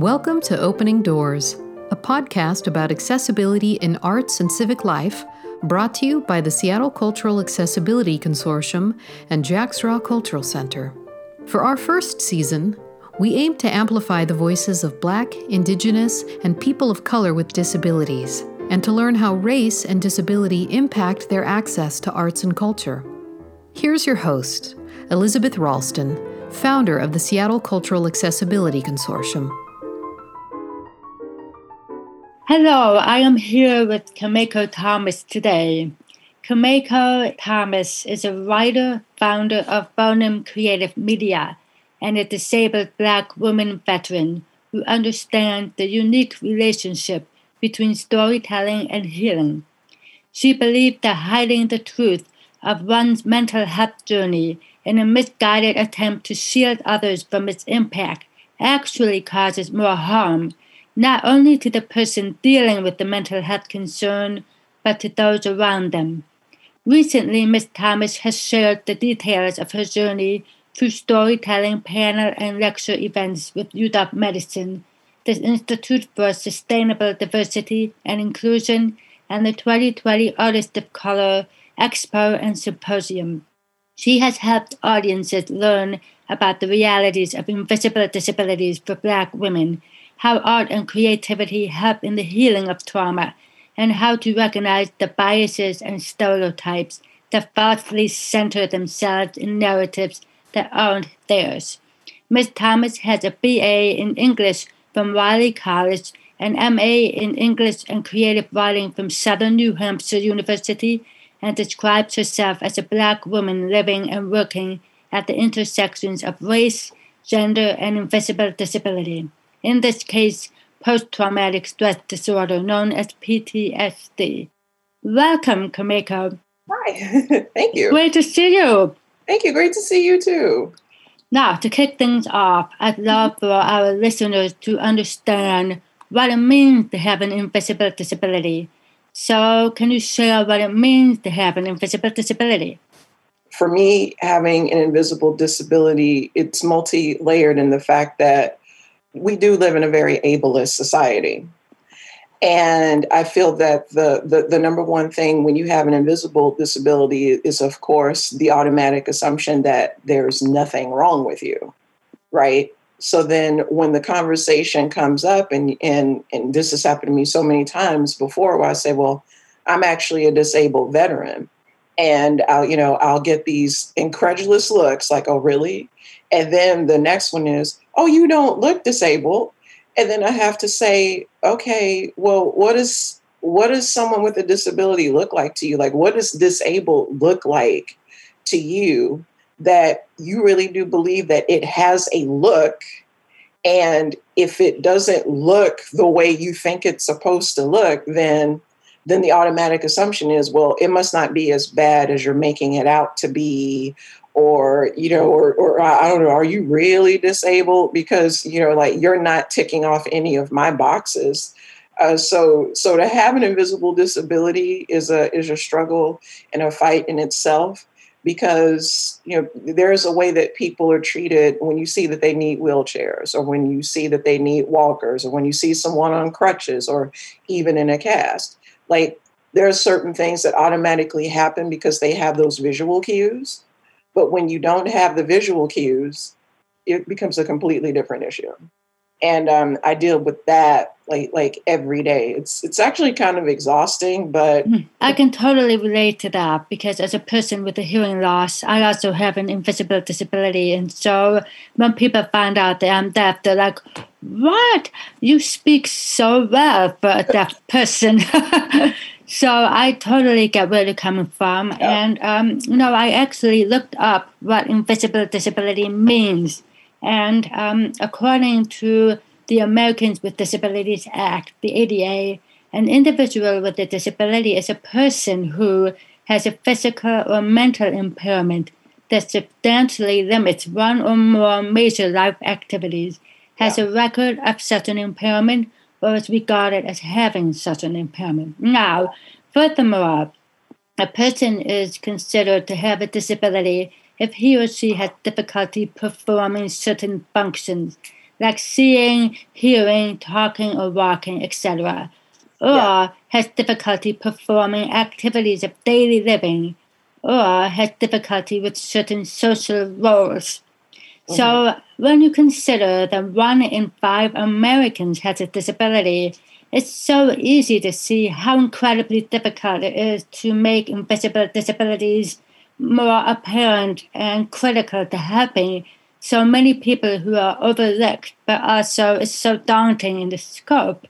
Welcome to Opening Doors, a podcast about accessibility in arts and civic life, brought to you by the Seattle Cultural Accessibility Consortium and Jack Straw Cultural Center. For our first season, we aim to amplify the voices of Black, Indigenous, and people of color with disabilities, and to learn how race and disability impact their access to arts and culture. Here's your host, Elizabeth Ralston, founder of the Seattle Cultural Accessibility Consortium. Hello, I am here with Kameko Thomas today. Kameko Thomas is a writer, founder of Bonham Creative Media, and a disabled Black woman veteran who understands the unique relationship between storytelling and healing. She believed that hiding the truth of one's mental health journey in a misguided attempt to shield others from its impact actually causes more harm, not only to the person dealing with the mental health concern, but to those around them. Recently, Ms. Thomas has shared the details of her journey through storytelling, panel, and lecture events with UW Medicine, the Institute for Sustainable Diversity and Inclusion, and the 2020 Artist of Color Expo and Symposium. She has helped audiences learn about the realities of invisible disabilities for Black women, how art and creativity help in the healing of trauma, and how to recognize the biases and stereotypes that falsely center themselves in narratives that aren't theirs. Ms. Thomas has a BA in English from Wiley College, an MA in English and Creative Writing from Southern New Hampshire University, and describes herself as a black woman living and working at the intersections of race, gender, and invisible disability. In this case, post traumatic stress disorder known as PTSD. Welcome, Kameko. Hi, thank you. Great to see you. Thank you. Great to see you too. Now, to kick things off, I'd love for our listeners to understand what it means to have an invisible disability. So, can you share what it means to have an invisible disability? For me, having an invisible disability, it's multi layered in the fact that we do live in a very ableist society. And I feel that the, the, the number one thing when you have an invisible disability is, of course, the automatic assumption that there's nothing wrong with you, right? So then when the conversation comes up, and, and, and this has happened to me so many times before, where I say, well, I'm actually a disabled veteran. And I'll, you know, I'll get these incredulous looks like, oh, really? And then the next one is, oh, you don't look disabled and then I have to say, okay, well, what is what does someone with a disability look like to you? Like, what does disabled look like to you? That you really do believe that it has a look, and if it doesn't look the way you think it's supposed to look, then then the automatic assumption is, well, it must not be as bad as you're making it out to be, or you know or, or i don't know are you really disabled? Because you know like you're not ticking off any of my boxes. Uh, so so to have an invisible disability is a is a struggle and a fight in itself because you know there's a way that people are treated when you see that they need wheelchairs or when you see that they need walkers or when you see someone on crutches or even in a cast. Like there are certain things that automatically happen because they have those visual cues but when you don't have the visual cues, it becomes a completely different issue. And um, I deal with that like like every day. It's it's actually kind of exhausting, but hmm. I can totally relate to that because as a person with a hearing loss, I also have an invisible disability, and so when people find out that I'm deaf, they're like, "What? You speak so well for a deaf person." So I totally get where you're coming from. And, um, you know, I actually looked up what invisible disability means. And um, according to the Americans with Disabilities Act, the ADA, an individual with a disability is a person who has a physical or mental impairment that substantially limits one or more major life activities, has yeah. a record of such an impairment, or is regarded as having such an impairment. Now, furthermore, a person is considered to have a disability if he or she has difficulty performing certain functions like seeing, hearing, talking, or walking, etc., or yeah. has difficulty performing activities of daily living, or has difficulty with certain social roles. Mm-hmm. So, when you consider that one in five Americans has a disability, it's so easy to see how incredibly difficult it is to make invisible disabilities more apparent and critical to helping so many people who are overlooked, but also it's so daunting in the scope.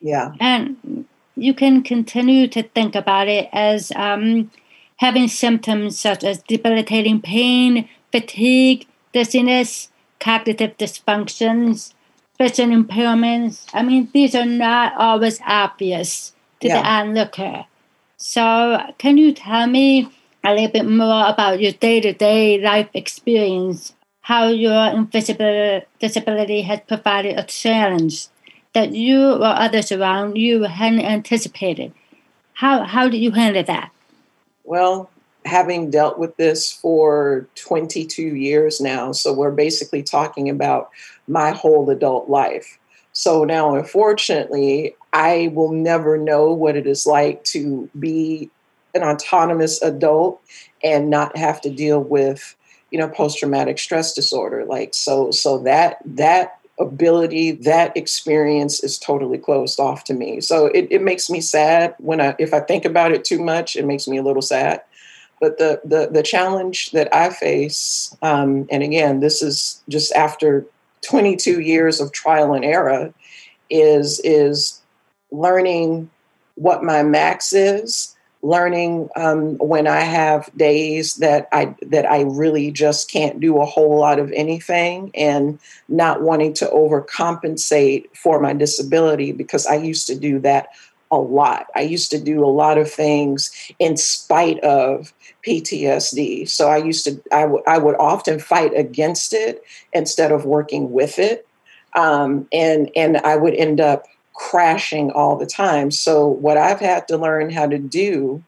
Yeah. And you can continue to think about it as um, having symptoms such as debilitating pain, fatigue, dizziness, cognitive dysfunctions, vision impairments. I mean, these are not always obvious to yeah. the onlooker. So, can you tell me a little bit more about your day to day life experience how your invisible disability has provided a challenge that you or others around you hadn't anticipated. How, how did you handle that? Well, having dealt with this for 22 years now, so we're basically talking about my whole adult life. So now, unfortunately, I will never know what it is like to be an autonomous adult and not have to deal with you know post traumatic stress disorder like so so that that ability that experience is totally closed off to me so it, it makes me sad when i if i think about it too much it makes me a little sad but the the, the challenge that i face um, and again this is just after 22 years of trial and error is is learning what my max is learning um, when I have days that I that I really just can't do a whole lot of anything, and not wanting to overcompensate for my disability because I used to do that a lot. I used to do a lot of things in spite of PTSD. So I used to I, w- I would often fight against it instead of working with it, um, and and I would end up crashing all the time. So, what I've had to learn how to do,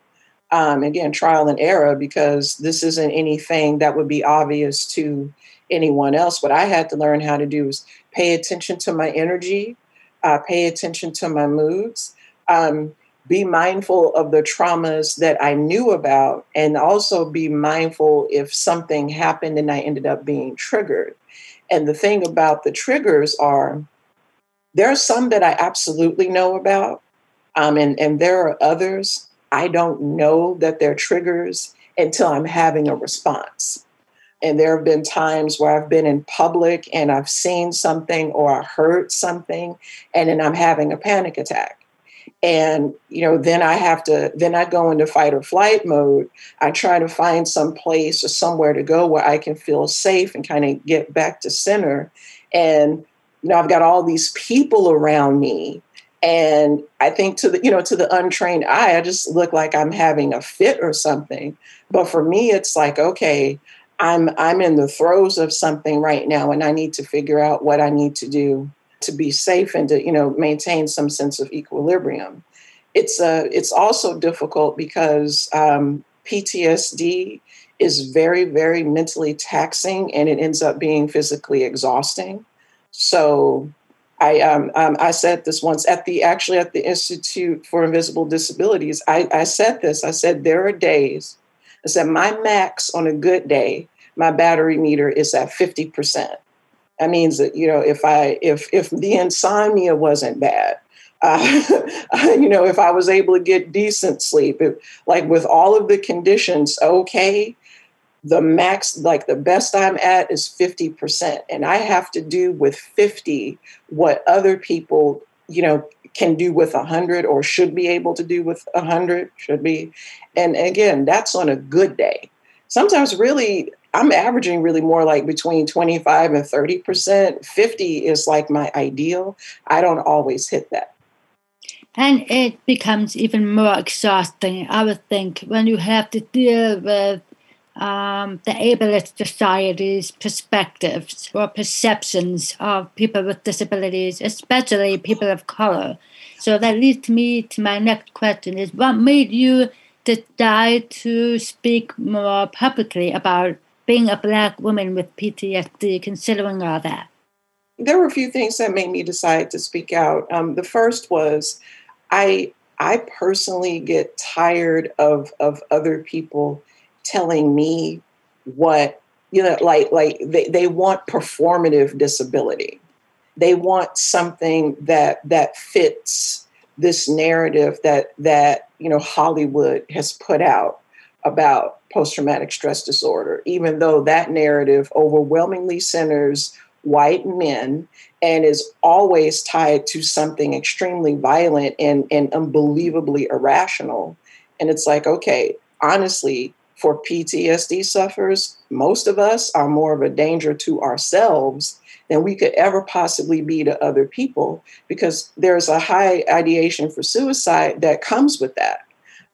um, again, trial and error, because this isn't anything that would be obvious to anyone else. What I had to learn how to do is pay attention to my energy, uh, pay attention to my moods, um, be mindful of the traumas that I knew about, and also be mindful if something happened and I ended up being triggered. And the thing about the triggers are, there are some that I absolutely know about, um, and, and there are others I don't know that they're triggers until I'm having a response. And there have been times where I've been in public and I've seen something or I heard something, and then I'm having a panic attack. And you know, then I have to, then I go into fight or flight mode. I try to find some place or somewhere to go where I can feel safe and kind of get back to center. And you know, I've got all these people around me. And I think to the, you know, to the untrained eye, I just look like I'm having a fit or something. But for me, it's like, okay, I'm I'm in the throes of something right now, and I need to figure out what I need to do to be safe and to, you know, maintain some sense of equilibrium. It's uh, it's also difficult because um, PTSD is very, very mentally taxing, and it ends up being physically exhausting. So I um, um, I said this once at the actually at the Institute for Invisible Disabilities. I, I said this. I said there are days. I said my max on a good day, my battery meter is at fifty percent. That means that you know if I if if the insomnia wasn't bad, uh, you know if I was able to get decent sleep, like with all of the conditions, okay, the max like the best i'm at is 50% and i have to do with 50 what other people you know can do with 100 or should be able to do with 100 should be. And again that's on a good day. Sometimes really i'm averaging really more like between 25 and 30% 50 is like my ideal. I don't always hit that. And it becomes even more exhausting, I would think, when you have to deal with um, the ableist society's perspectives or perceptions of people with disabilities, especially people of color. So that leads me to my next question is what made you decide to speak more publicly about being a black woman with PTSD, considering all that? there were a few things that made me decide to speak out. Um, the first was I I personally get tired of of other people telling me what you know like like they, they want performative disability they want something that that fits this narrative that that you know hollywood has put out about post-traumatic stress disorder even though that narrative overwhelmingly centers white men and is always tied to something extremely violent and, and unbelievably irrational and it's like okay honestly for PTSD sufferers, most of us are more of a danger to ourselves than we could ever possibly be to other people because there's a high ideation for suicide that comes with that.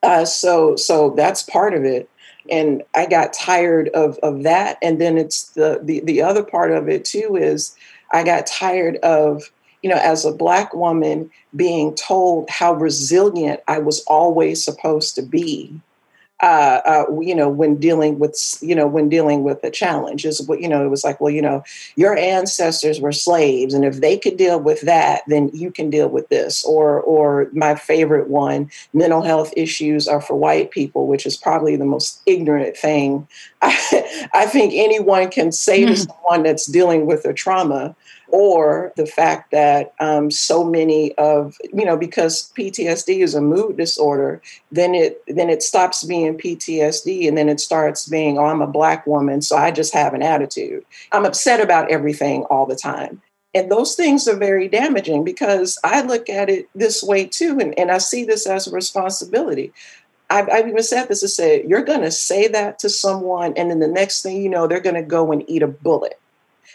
Uh, so, so that's part of it. And I got tired of, of that. And then it's the, the, the other part of it too is I got tired of, you know, as a Black woman being told how resilient I was always supposed to be uh, uh, you know, when dealing with, you know, when dealing with a challenge is what, you know, it was like, well, you know, your ancestors were slaves. And if they could deal with that, then you can deal with this. Or, or my favorite one, mental health issues are for white people, which is probably the most ignorant thing I, I think anyone can say to mm-hmm. someone that's dealing with a trauma or the fact that um, so many of you know because PTSD is a mood disorder, then it then it stops being PTSD and then it starts being oh I'm a black woman so I just have an attitude. I'm upset about everything all the time. And those things are very damaging because I look at it this way too, and, and I see this as a responsibility. I've, I've even said this to say, you're going to say that to someone, and then the next thing you know, they're going to go and eat a bullet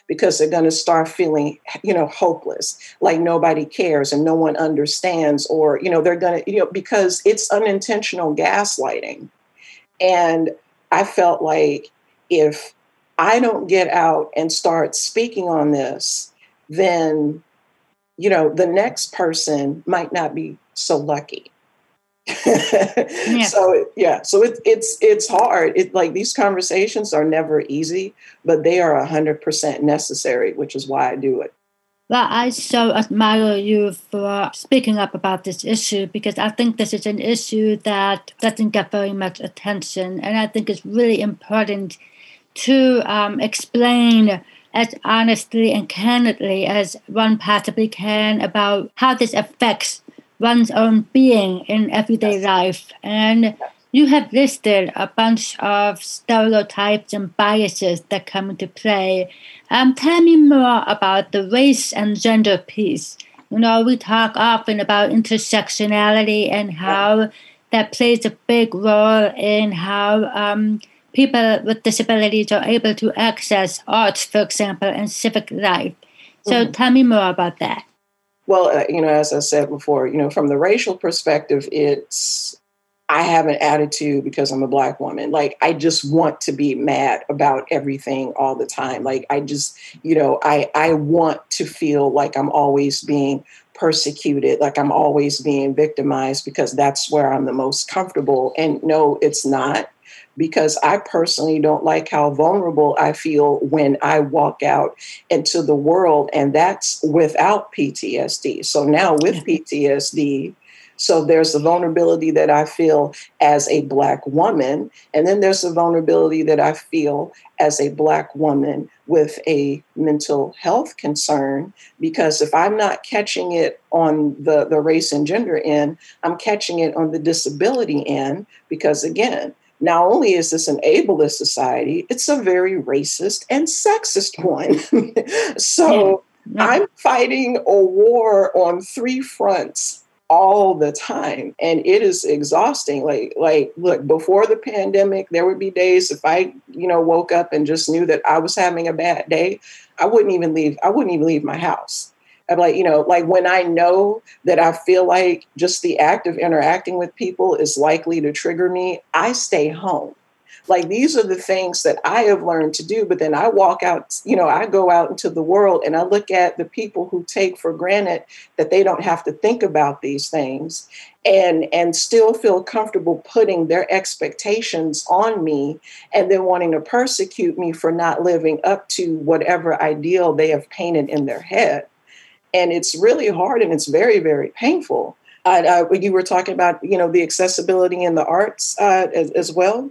because they're going to start feeling you know hopeless like nobody cares and no one understands or you know they're going to you know because it's unintentional gaslighting. And i felt like if i don't get out and start speaking on this then you know the next person might not be so lucky yeah. So yeah, so it's it's it's hard. It like these conversations are never easy, but they are hundred percent necessary, which is why I do it. Well, I so admire you for speaking up about this issue because I think this is an issue that doesn't get very much attention, and I think it's really important to um, explain as honestly and candidly as one possibly can about how this affects one's own being in everyday life. And you have listed a bunch of stereotypes and biases that come into play. Um, tell me more about the race and gender piece. You know, we talk often about intersectionality and how that plays a big role in how um, people with disabilities are able to access arts, for example, and civic life. So mm-hmm. tell me more about that. Well, uh, you know, as I said before, you know, from the racial perspective, it's I have an attitude because I'm a black woman. Like I just want to be mad about everything all the time. Like I just, you know, I I want to feel like I'm always being persecuted, like I'm always being victimized because that's where I'm the most comfortable. And no, it's not because I personally don't like how vulnerable I feel when I walk out into the world, and that's without PTSD. So now with PTSD, so there's the vulnerability that I feel as a Black woman, and then there's the vulnerability that I feel as a Black woman with a mental health concern. Because if I'm not catching it on the, the race and gender end, I'm catching it on the disability end. Because again, not only is this an ableist society, it's a very racist and sexist one. so yeah. Yeah. I'm fighting a war on three fronts all the time and it is exhausting like like look before the pandemic there would be days if i you know woke up and just knew that i was having a bad day i wouldn't even leave i wouldn't even leave my house I'm like, you know, like when I know that I feel like just the act of interacting with people is likely to trigger me, I stay home. Like these are the things that I have learned to do. But then I walk out, you know, I go out into the world and I look at the people who take for granted that they don't have to think about these things and and still feel comfortable putting their expectations on me and then wanting to persecute me for not living up to whatever ideal they have painted in their head. And it's really hard and it's very, very painful. Uh, you were talking about, you know, the accessibility in the arts uh, as, as well.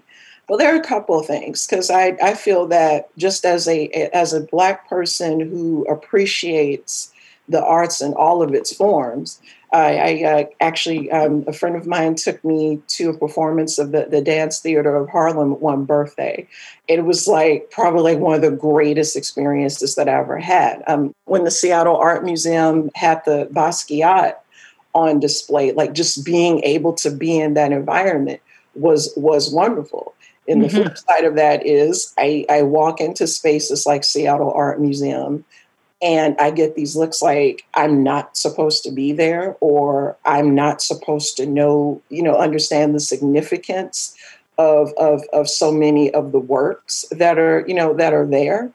Well, there are a couple of things because I, I feel that just as a as a black person who appreciates the arts in all of its forms, I, I uh, actually um, a friend of mine took me to a performance of the the Dance Theater of Harlem one birthday. It was like probably like one of the greatest experiences that I ever had. Um, when the Seattle Art Museum had the Basquiat on display, like just being able to be in that environment was was wonderful. And the mm-hmm. flip side of that is I, I walk into spaces like Seattle Art Museum and I get these looks like I'm not supposed to be there or I'm not supposed to know, you know, understand the significance of, of, of so many of the works that are, you know, that are there.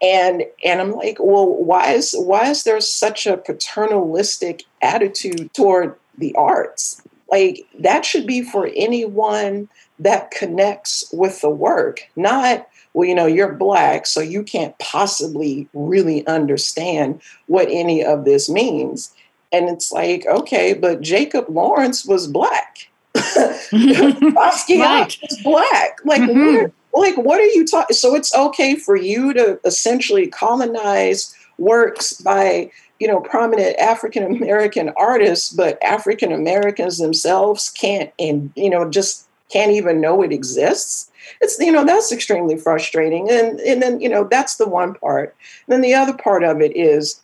And and I'm like, well, why is why is there such a paternalistic attitude toward the arts? Like that should be for anyone that connects with the work, not, well, you know, you're black, so you can't possibly really understand what any of this means. And it's like, okay, but Jacob Lawrence was black. Basquiat right. was black. Like, mm-hmm. like, what are you talking? So it's okay for you to essentially colonize works by you know prominent african american artists but african americans themselves can't and you know just can't even know it exists. It's you know that's extremely frustrating. And and then you know that's the one part. And then the other part of it is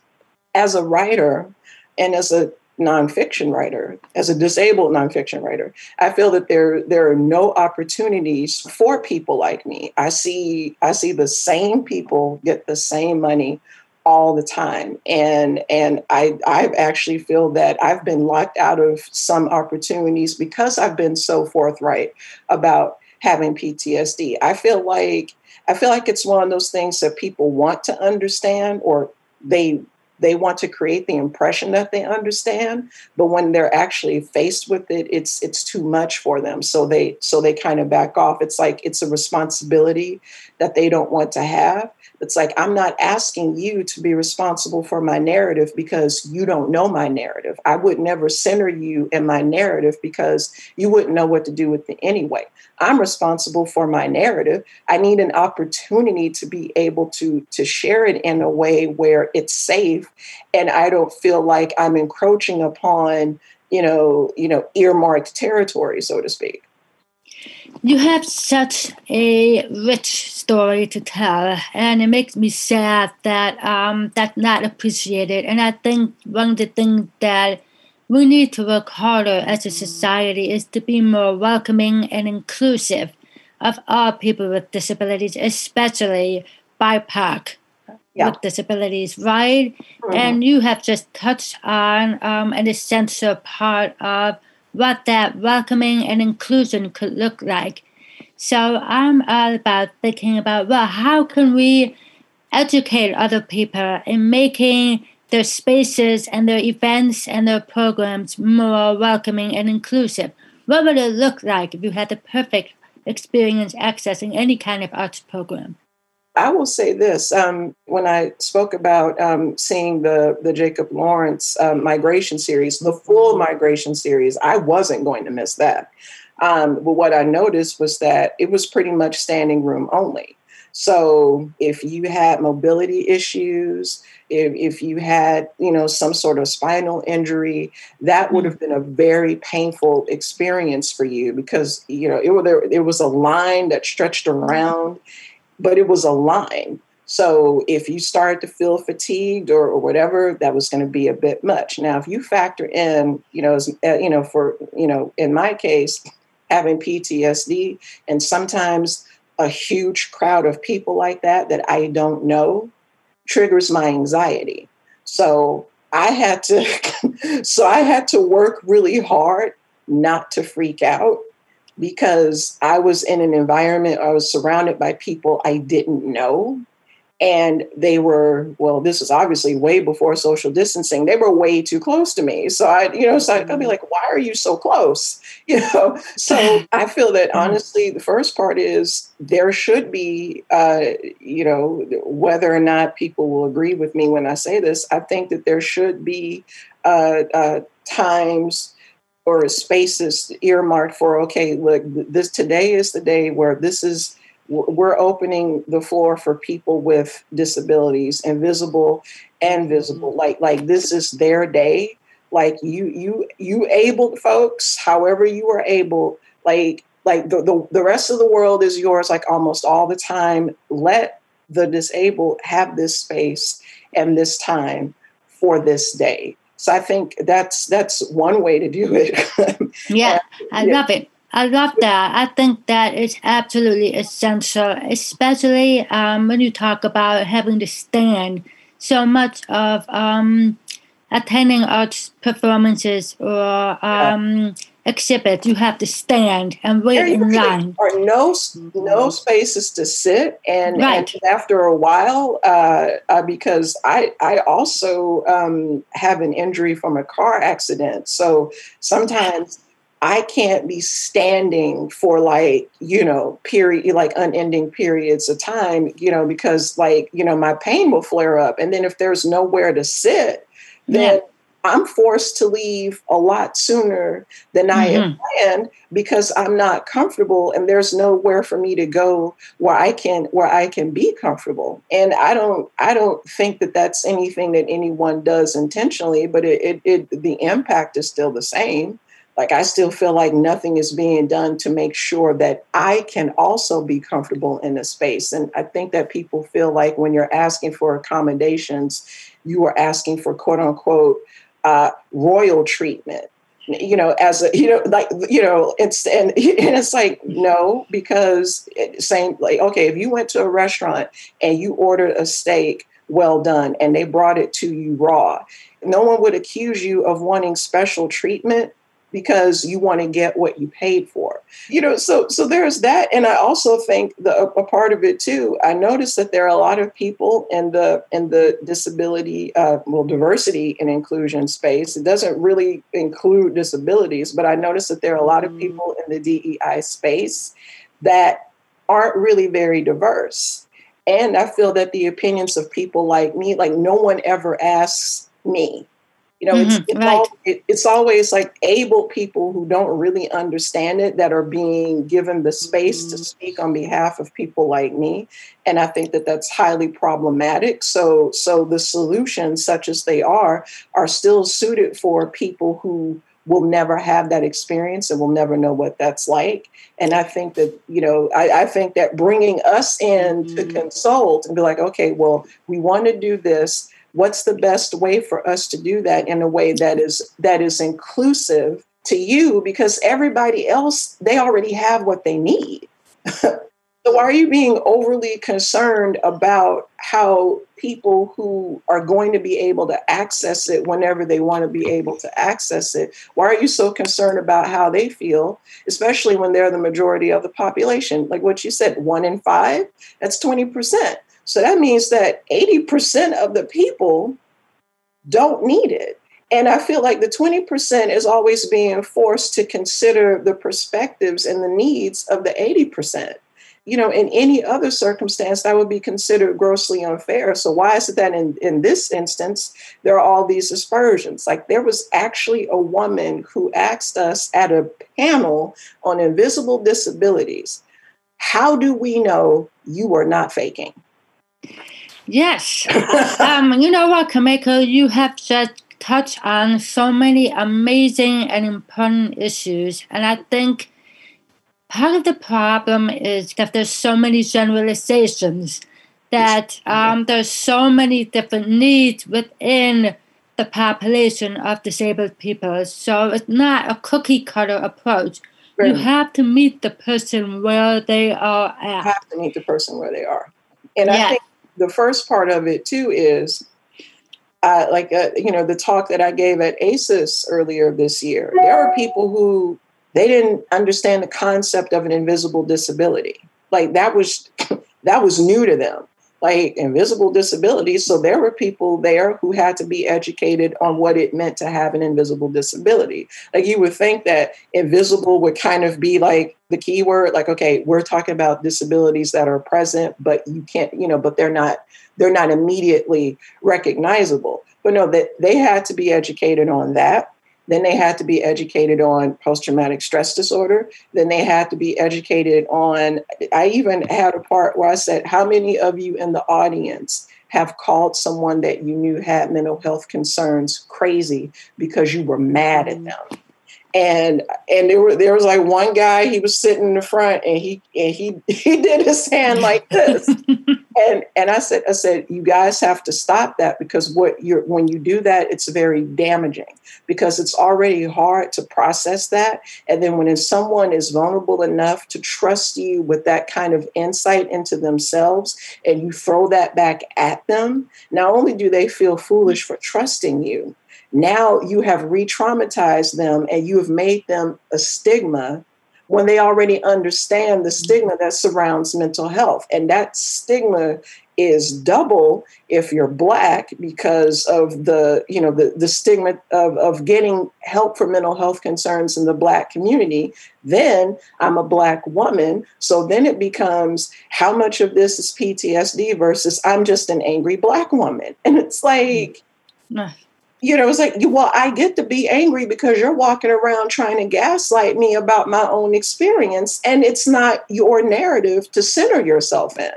as a writer and as a nonfiction writer as a disabled nonfiction writer i feel that there there are no opportunities for people like me. I see i see the same people get the same money all the time. And and i i actually feel that i've been locked out of some opportunities because i've been so forthright about having ptsd i feel like i feel like it's one of those things that people want to understand or they they want to create the impression that they understand but when they're actually faced with it it's it's too much for them. So they so they kind of back off. It's like it's a responsibility that they don't want to have it's like i'm not asking you to be responsible for my narrative because you don't know my narrative i would never center you in my narrative because you wouldn't know what to do with it anyway I'm responsible for my narrative. I need an opportunity to be able to to share it in a way where it's safe and I don't feel like I'm encroaching upon, you know, you know, earmarked territory, so to speak. You have such a rich story to tell, and it makes me sad that um, that's not appreciated. And I think one of the things that we need to work harder as a society is to be more welcoming and inclusive of all people with disabilities, especially BIPOC yeah. with disabilities, right? Mm-hmm. And you have just touched on um, an essential part of what that welcoming and inclusion could look like. So I'm all about thinking about well, how can we educate other people in making their spaces and their events and their programs more welcoming and inclusive. What would it look like if you had the perfect experience accessing any kind of arts program? I will say this: um, when I spoke about um, seeing the the Jacob Lawrence um, migration series, the full migration series, I wasn't going to miss that. Um, but what I noticed was that it was pretty much standing room only. So if you had mobility issues, if, if you had, you know, some sort of spinal injury, that would have been a very painful experience for you because, you know, it, there, there was a line that stretched around, but it was a line. So if you started to feel fatigued or, or whatever, that was going to be a bit much. Now, if you factor in, you know, as, uh, you know, for you know, in my case, having PTSD, and sometimes a huge crowd of people like that that I don't know triggers my anxiety. So I had to so I had to work really hard not to freak out because I was in an environment, I was surrounded by people I didn't know. And they were well this is obviously way before social distancing. They were way too close to me. So i you know so i'd be mm-hmm. like why are you so close? You know? So i feel that mm-hmm. honestly the first part is there should be uh, you know whether or not people will agree with me when i say this i think that there should be uh, uh, times or a space is earmarked for okay look this today is the day where this is we're opening the floor for people with disabilities invisible and visible. Mm-hmm. like like this is their day. Like you you you able folks however you are able like like the, the, the rest of the world is yours. Like almost all the time let the disabled have this space and this time for this day so i think that's that's one way to do it yeah i yeah. love it I love that. I think that is absolutely essential, especially um, when you talk about having to stand. So much of um, attending arts performances or um, exhibits, you have to stand and wait there in line. Or no, no spaces to sit, and, right. and after a while, uh, uh, because I I also um, have an injury from a car accident, so sometimes I can't be standing for like, you know, period, like unending periods of time, you know, because like, you know, my pain will flare up. And then if there's nowhere to sit, then yeah. I'm forced to leave a lot sooner than I mm-hmm. had planned because I'm not comfortable and there's nowhere for me to go where I can where I can be comfortable. And I don't I don't think that that's anything that anyone does intentionally, but it, it, it the impact is still the same like I still feel like nothing is being done to make sure that I can also be comfortable in a space. And I think that people feel like when you're asking for accommodations, you are asking for quote unquote uh, royal treatment. You know, as a you know, like you know, it's and, and it's like no, because same like okay, if you went to a restaurant and you ordered a steak well done and they brought it to you raw, no one would accuse you of wanting special treatment because you want to get what you paid for you know so so there's that and i also think the a, part of it too i noticed that there are a lot of people in the in the disability uh, well diversity and inclusion space it doesn't really include disabilities but i noticed that there are a lot of mm-hmm. people in the dei space that aren't really very diverse and i feel that the opinions of people like me like no one ever asks me you know, mm-hmm, it's it's, right. all, it, it's, always like able people who don't really understand it that are being given the space mm-hmm. to speak on behalf of people like me, and I think that that's highly problematic. So, so the solutions, such as they are, are still suited for people who will never have that experience and will never know what that's like. And I think that, you know, I, I think that bringing us in mm-hmm. to consult and be like, okay, well, we want to do this what's the best way for us to do that in a way that is that is inclusive to you? Because everybody else they already have what they need. So why are you being overly concerned about how people who are going to be able to access it whenever they want to be able to access it why are you so concerned about how they feel especially when they're the majority of the population? Like what you said one in five? That's 20% so that means that 80% of the people don't need it. And I feel like the 20% is always being forced to consider the perspectives and the needs of the 80%. You know, in any other circumstance, that would be considered grossly unfair. So, why is it that in, in this instance, there are all these aspersions? Like, there was actually a woman who asked us at a panel on invisible disabilities how do we know you are not faking? Yes. um, you know what, Kameko, you have just touched on so many amazing and important issues. And I think part of the problem is that there's so many generalizations, that um, there's so many different needs within the population of disabled people. So it's not a cookie cutter approach. Right. You have to meet the person where they are at. You have to meet the person where they are. And yeah. I think the first part of it too is uh, like uh, you know the talk that I gave at ACES earlier this year. There are people who they didn't understand the concept of an invisible disability. Like that was that was new to them like invisible disabilities. So there were people there who had to be educated on what it meant to have an invisible disability. Like you would think that invisible would kind of be like the key word, like, okay, we're talking about disabilities that are present, but you can't, you know, but they're not, they're not immediately recognizable. But no, that they had to be educated on that. Then they had to be educated on post traumatic stress disorder. Then they had to be educated on, I even had a part where I said, How many of you in the audience have called someone that you knew had mental health concerns crazy because you were mad at mm-hmm. them? and and there were there was like one guy he was sitting in the front and he and he he did his hand like this and and I said I said you guys have to stop that because what you're when you do that it's very damaging because it's already hard to process that. And then when someone is vulnerable enough to trust you with that kind of insight into themselves and you throw that back at them not only do they feel foolish for trusting you now you have re traumatized them and you have made them a stigma when they already understand the mm-hmm. stigma that surrounds mental health. And that stigma is double if you're black because of the you know the, the stigma of, of getting help for mental health concerns in the black community. Then i'm a black woman. So then it becomes how much of this is ptsd versus i'm just an angry black woman? And it's like mm-hmm. You know, it's like, well, I get to be angry because you're walking around trying to gaslight me about my own experience, and it's not your narrative to center yourself in.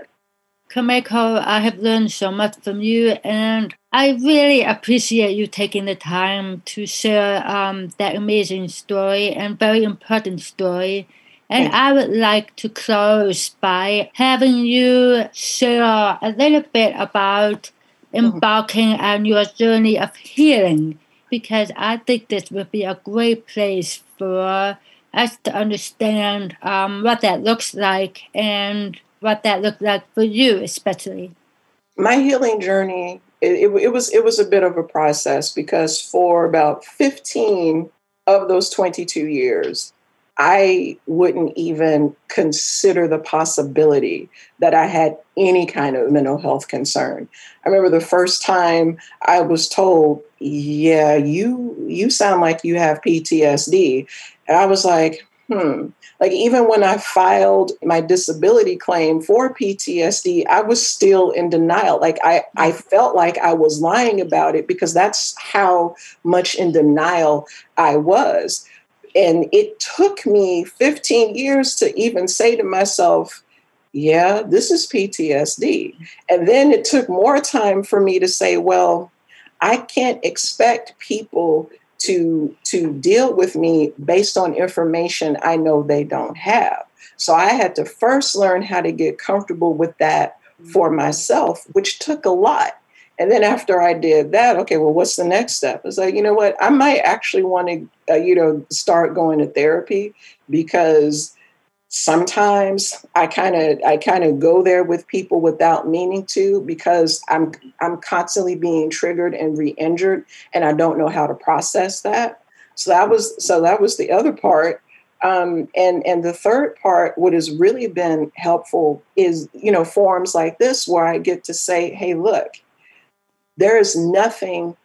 Kameko, I have learned so much from you, and I really appreciate you taking the time to share um, that amazing story and very important story. And I would like to close by having you share a little bit about. Embarking on your journey of healing because I think this would be a great place for us to understand um, what that looks like and what that looked like for you, especially. My healing journey, it, it, it was it was a bit of a process because for about 15 of those 22 years, I wouldn't even consider the possibility that I had any kind of mental health concern. I remember the first time I was told, "Yeah, you you sound like you have PTSD." And I was like, "Hmm." Like even when I filed my disability claim for PTSD, I was still in denial. Like I I felt like I was lying about it because that's how much in denial I was and it took me 15 years to even say to myself, yeah, this is PTSD. And then it took more time for me to say, well, I can't expect people to to deal with me based on information I know they don't have. So I had to first learn how to get comfortable with that mm-hmm. for myself, which took a lot. And then after I did that, okay, well, what's the next step? It's like, you know what? I might actually want to, uh, you know, start going to therapy because sometimes I kind of I kind of go there with people without meaning to because I'm I'm constantly being triggered and re-injured and I don't know how to process that. So that was so that was the other part. Um, and and the third part, what has really been helpful is you know forums like this where I get to say, hey, look, there is nothing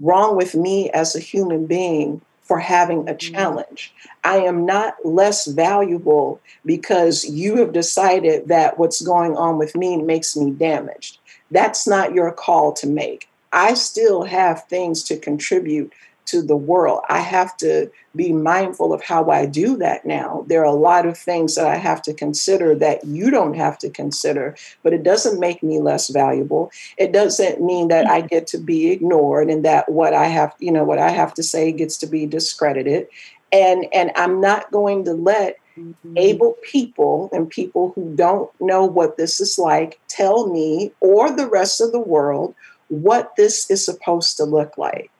wrong with me as a human being for having a mm-hmm. challenge. I am not less valuable because you have decided that what's going on with me makes me damaged. That's not your call to make. I still have things to contribute to the world. I have to be mindful of how I do that now. There are a lot of things that I have to consider that you don't have to consider, but it doesn't make me less valuable. It doesn't mean that I get to be ignored and that what I have, you know, what I have to say gets to be discredited. And and I'm not going to let Mm-hmm. able people and people who don't know what this is like tell me or the rest of the world what this is supposed to look like.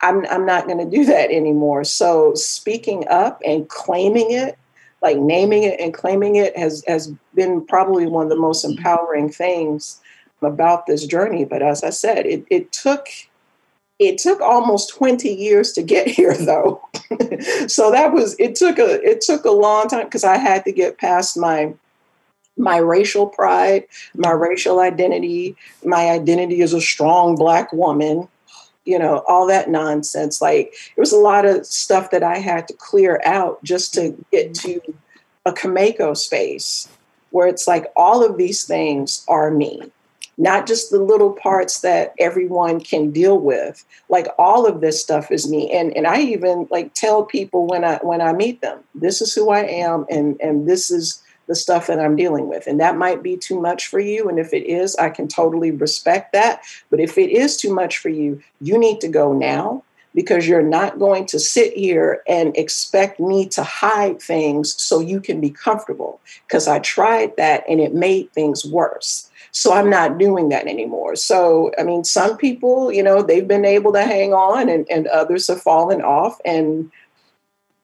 I'm, I'm not going to do that anymore. So speaking up and claiming it, like naming it and claiming it has, has been probably one of the most mm-hmm. empowering things about this journey. But as I said, it, it took It took almost 20 years to get here though. so that was it took a it took a long time because I had to get past my my racial pride, my racial identity, my identity as a strong black woman, you know, all that nonsense. Like it was a lot of stuff that I had to clear out just to get mm-hmm. to a Kameko space where it's like all of these things are me not just the little parts that everyone can deal with. Like all of this stuff is me. And and i even like tell people when i when i meet them this is who i am and and this is the stuff that i'm dealing with and that might be too much for you and if it is i can totally respect that but if it is too much for you you need to go now because you're not going to sit here and expect me to hide things so you can be comfortable because i tried that and it made things worse so I'm not doing that anymore. So, I mean, some people, you know, they've been able to hang on and, and others have fallen off. And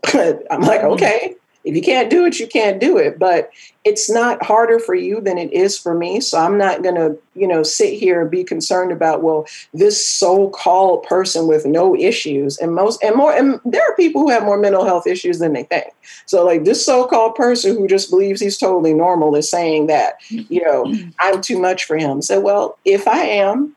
I'm like, mm-hmm. okay, if you can't do it, you can't do it. But it's not harder for you than it is for me. So I'm not going to, you know, sit here and be concerned about, well, this so-called person with no issues and most and more. And there are people who have more mental health issues than they think. So like this so-called person who just believes he's totally normal is saying that, you know, I'm too much for him. So, well, if I am,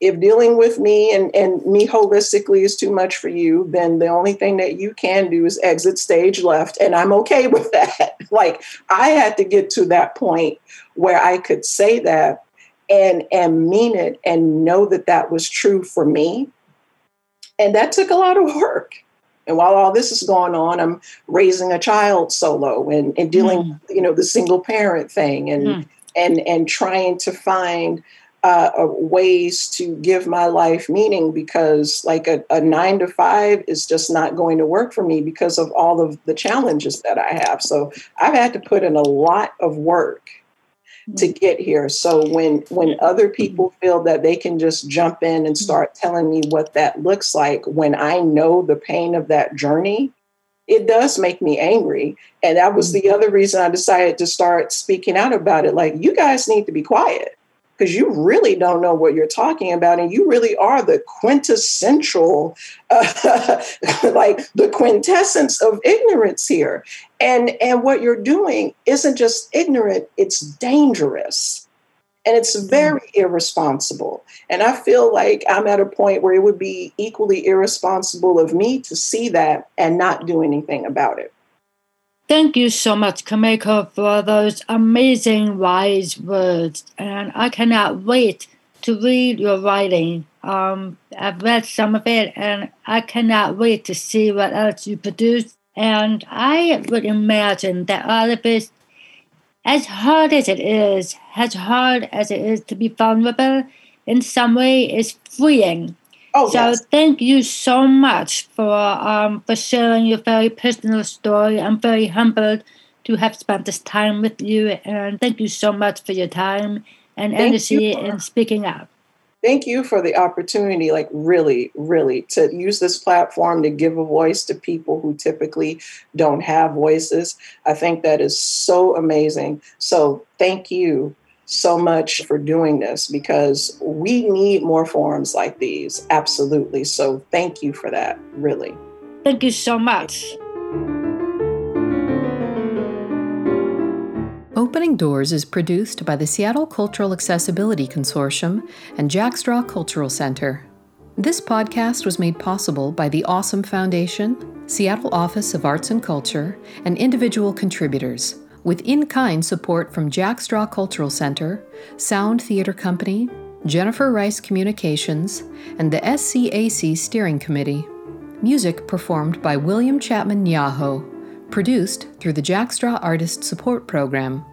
if dealing with me and, and me holistically is too much for you, then the only thing that you can do is exit stage left. And I'm okay with that. like I had to get to that point where I could say that and and mean it and know that that was true for me. And that took a lot of work. And while all this is going on, I'm raising a child solo and, and dealing, mm. you know, the single parent thing and mm. and and trying to find uh, ways to give my life meaning because like a, a, nine to five is just not going to work for me because of all of the challenges that I have. So I've had to put in a lot of work to mm-hmm. get here. So when when other people feel that they can just jump in and mm-hmm. start telling me what that looks like when I know the pain of that journey, it does make me angry. And that was the mm-hmm. other reason I decided to start speaking out about it. Like, you guys need to be quiet because you really don't know what you're talking about and you really are the quintessential uh, like the quintessence of ignorance here. And and what you're doing isn't just ignorant it's dangerous. And it's hmm. very irresponsible. And i feel like i'm at a point where it would be equally irresponsible of me to see that and not do anything about it Thank you so much, Kameko, for those amazing wise words. And I cannot wait to read your writing. Um, I've read some of it, and I cannot wait to see what else you produce. And I would imagine that all of it, as hard as it is, as hard as it is to be vulnerable, in some way is freeing Oh, so yes. thank you so much for um, for sharing your very personal story. I'm very humbled to have spent this time with you, and thank you so much for your time and thank energy in speaking out. Thank you for the opportunity, like really, really, to use this platform to give a voice to people who typically don't have voices. I think that is so amazing. So thank you so much for doing this because we need more forums like these. Absolutely. So thank you for that, really. Thank you so much. Opening Doors is produced by the Seattle Cultural Accessibility Consortium and Jack Straw Cultural Center. This podcast was made possible by the Awesome Foundation, Seattle Office of Arts and Culture, and individual contributors with in kind support from Jack Straw Cultural Center, Sound Theater Company, Jennifer Rice Communications, and the SCAC Steering Committee. Music performed by William Chapman Nyaho, produced through the Jack Straw Artist Support Program.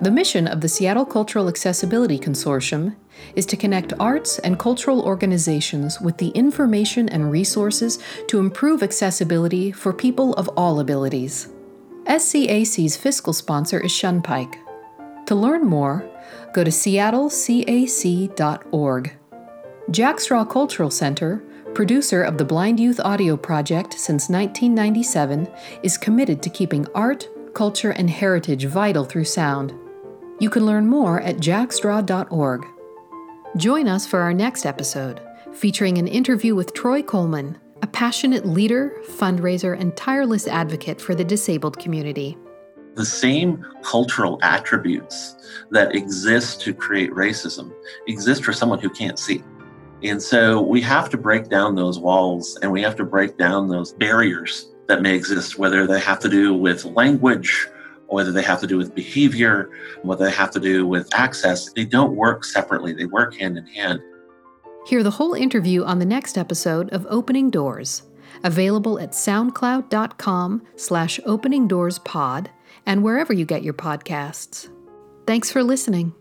The mission of the Seattle Cultural Accessibility Consortium is to connect arts and cultural organizations with the information and resources to improve accessibility for people of all abilities. SCAC's fiscal sponsor is Shunpike. To learn more, go to seattlecac.org. Jack Straw Cultural Center, producer of the Blind Youth Audio Project since 1997, is committed to keeping art, culture, and heritage vital through sound. You can learn more at jackstraw.org. Join us for our next episode featuring an interview with Troy Coleman, a passionate leader, fundraiser, and tireless advocate for the disabled community. The same cultural attributes that exist to create racism exist for someone who can't see. And so we have to break down those walls and we have to break down those barriers that may exist, whether they have to do with language, whether they have to do with behavior, whether they have to do with access. They don't work separately, they work hand in hand. Hear the whole interview on the next episode of Opening Doors, available at soundcloud.com slash openingdoorspod and wherever you get your podcasts. Thanks for listening.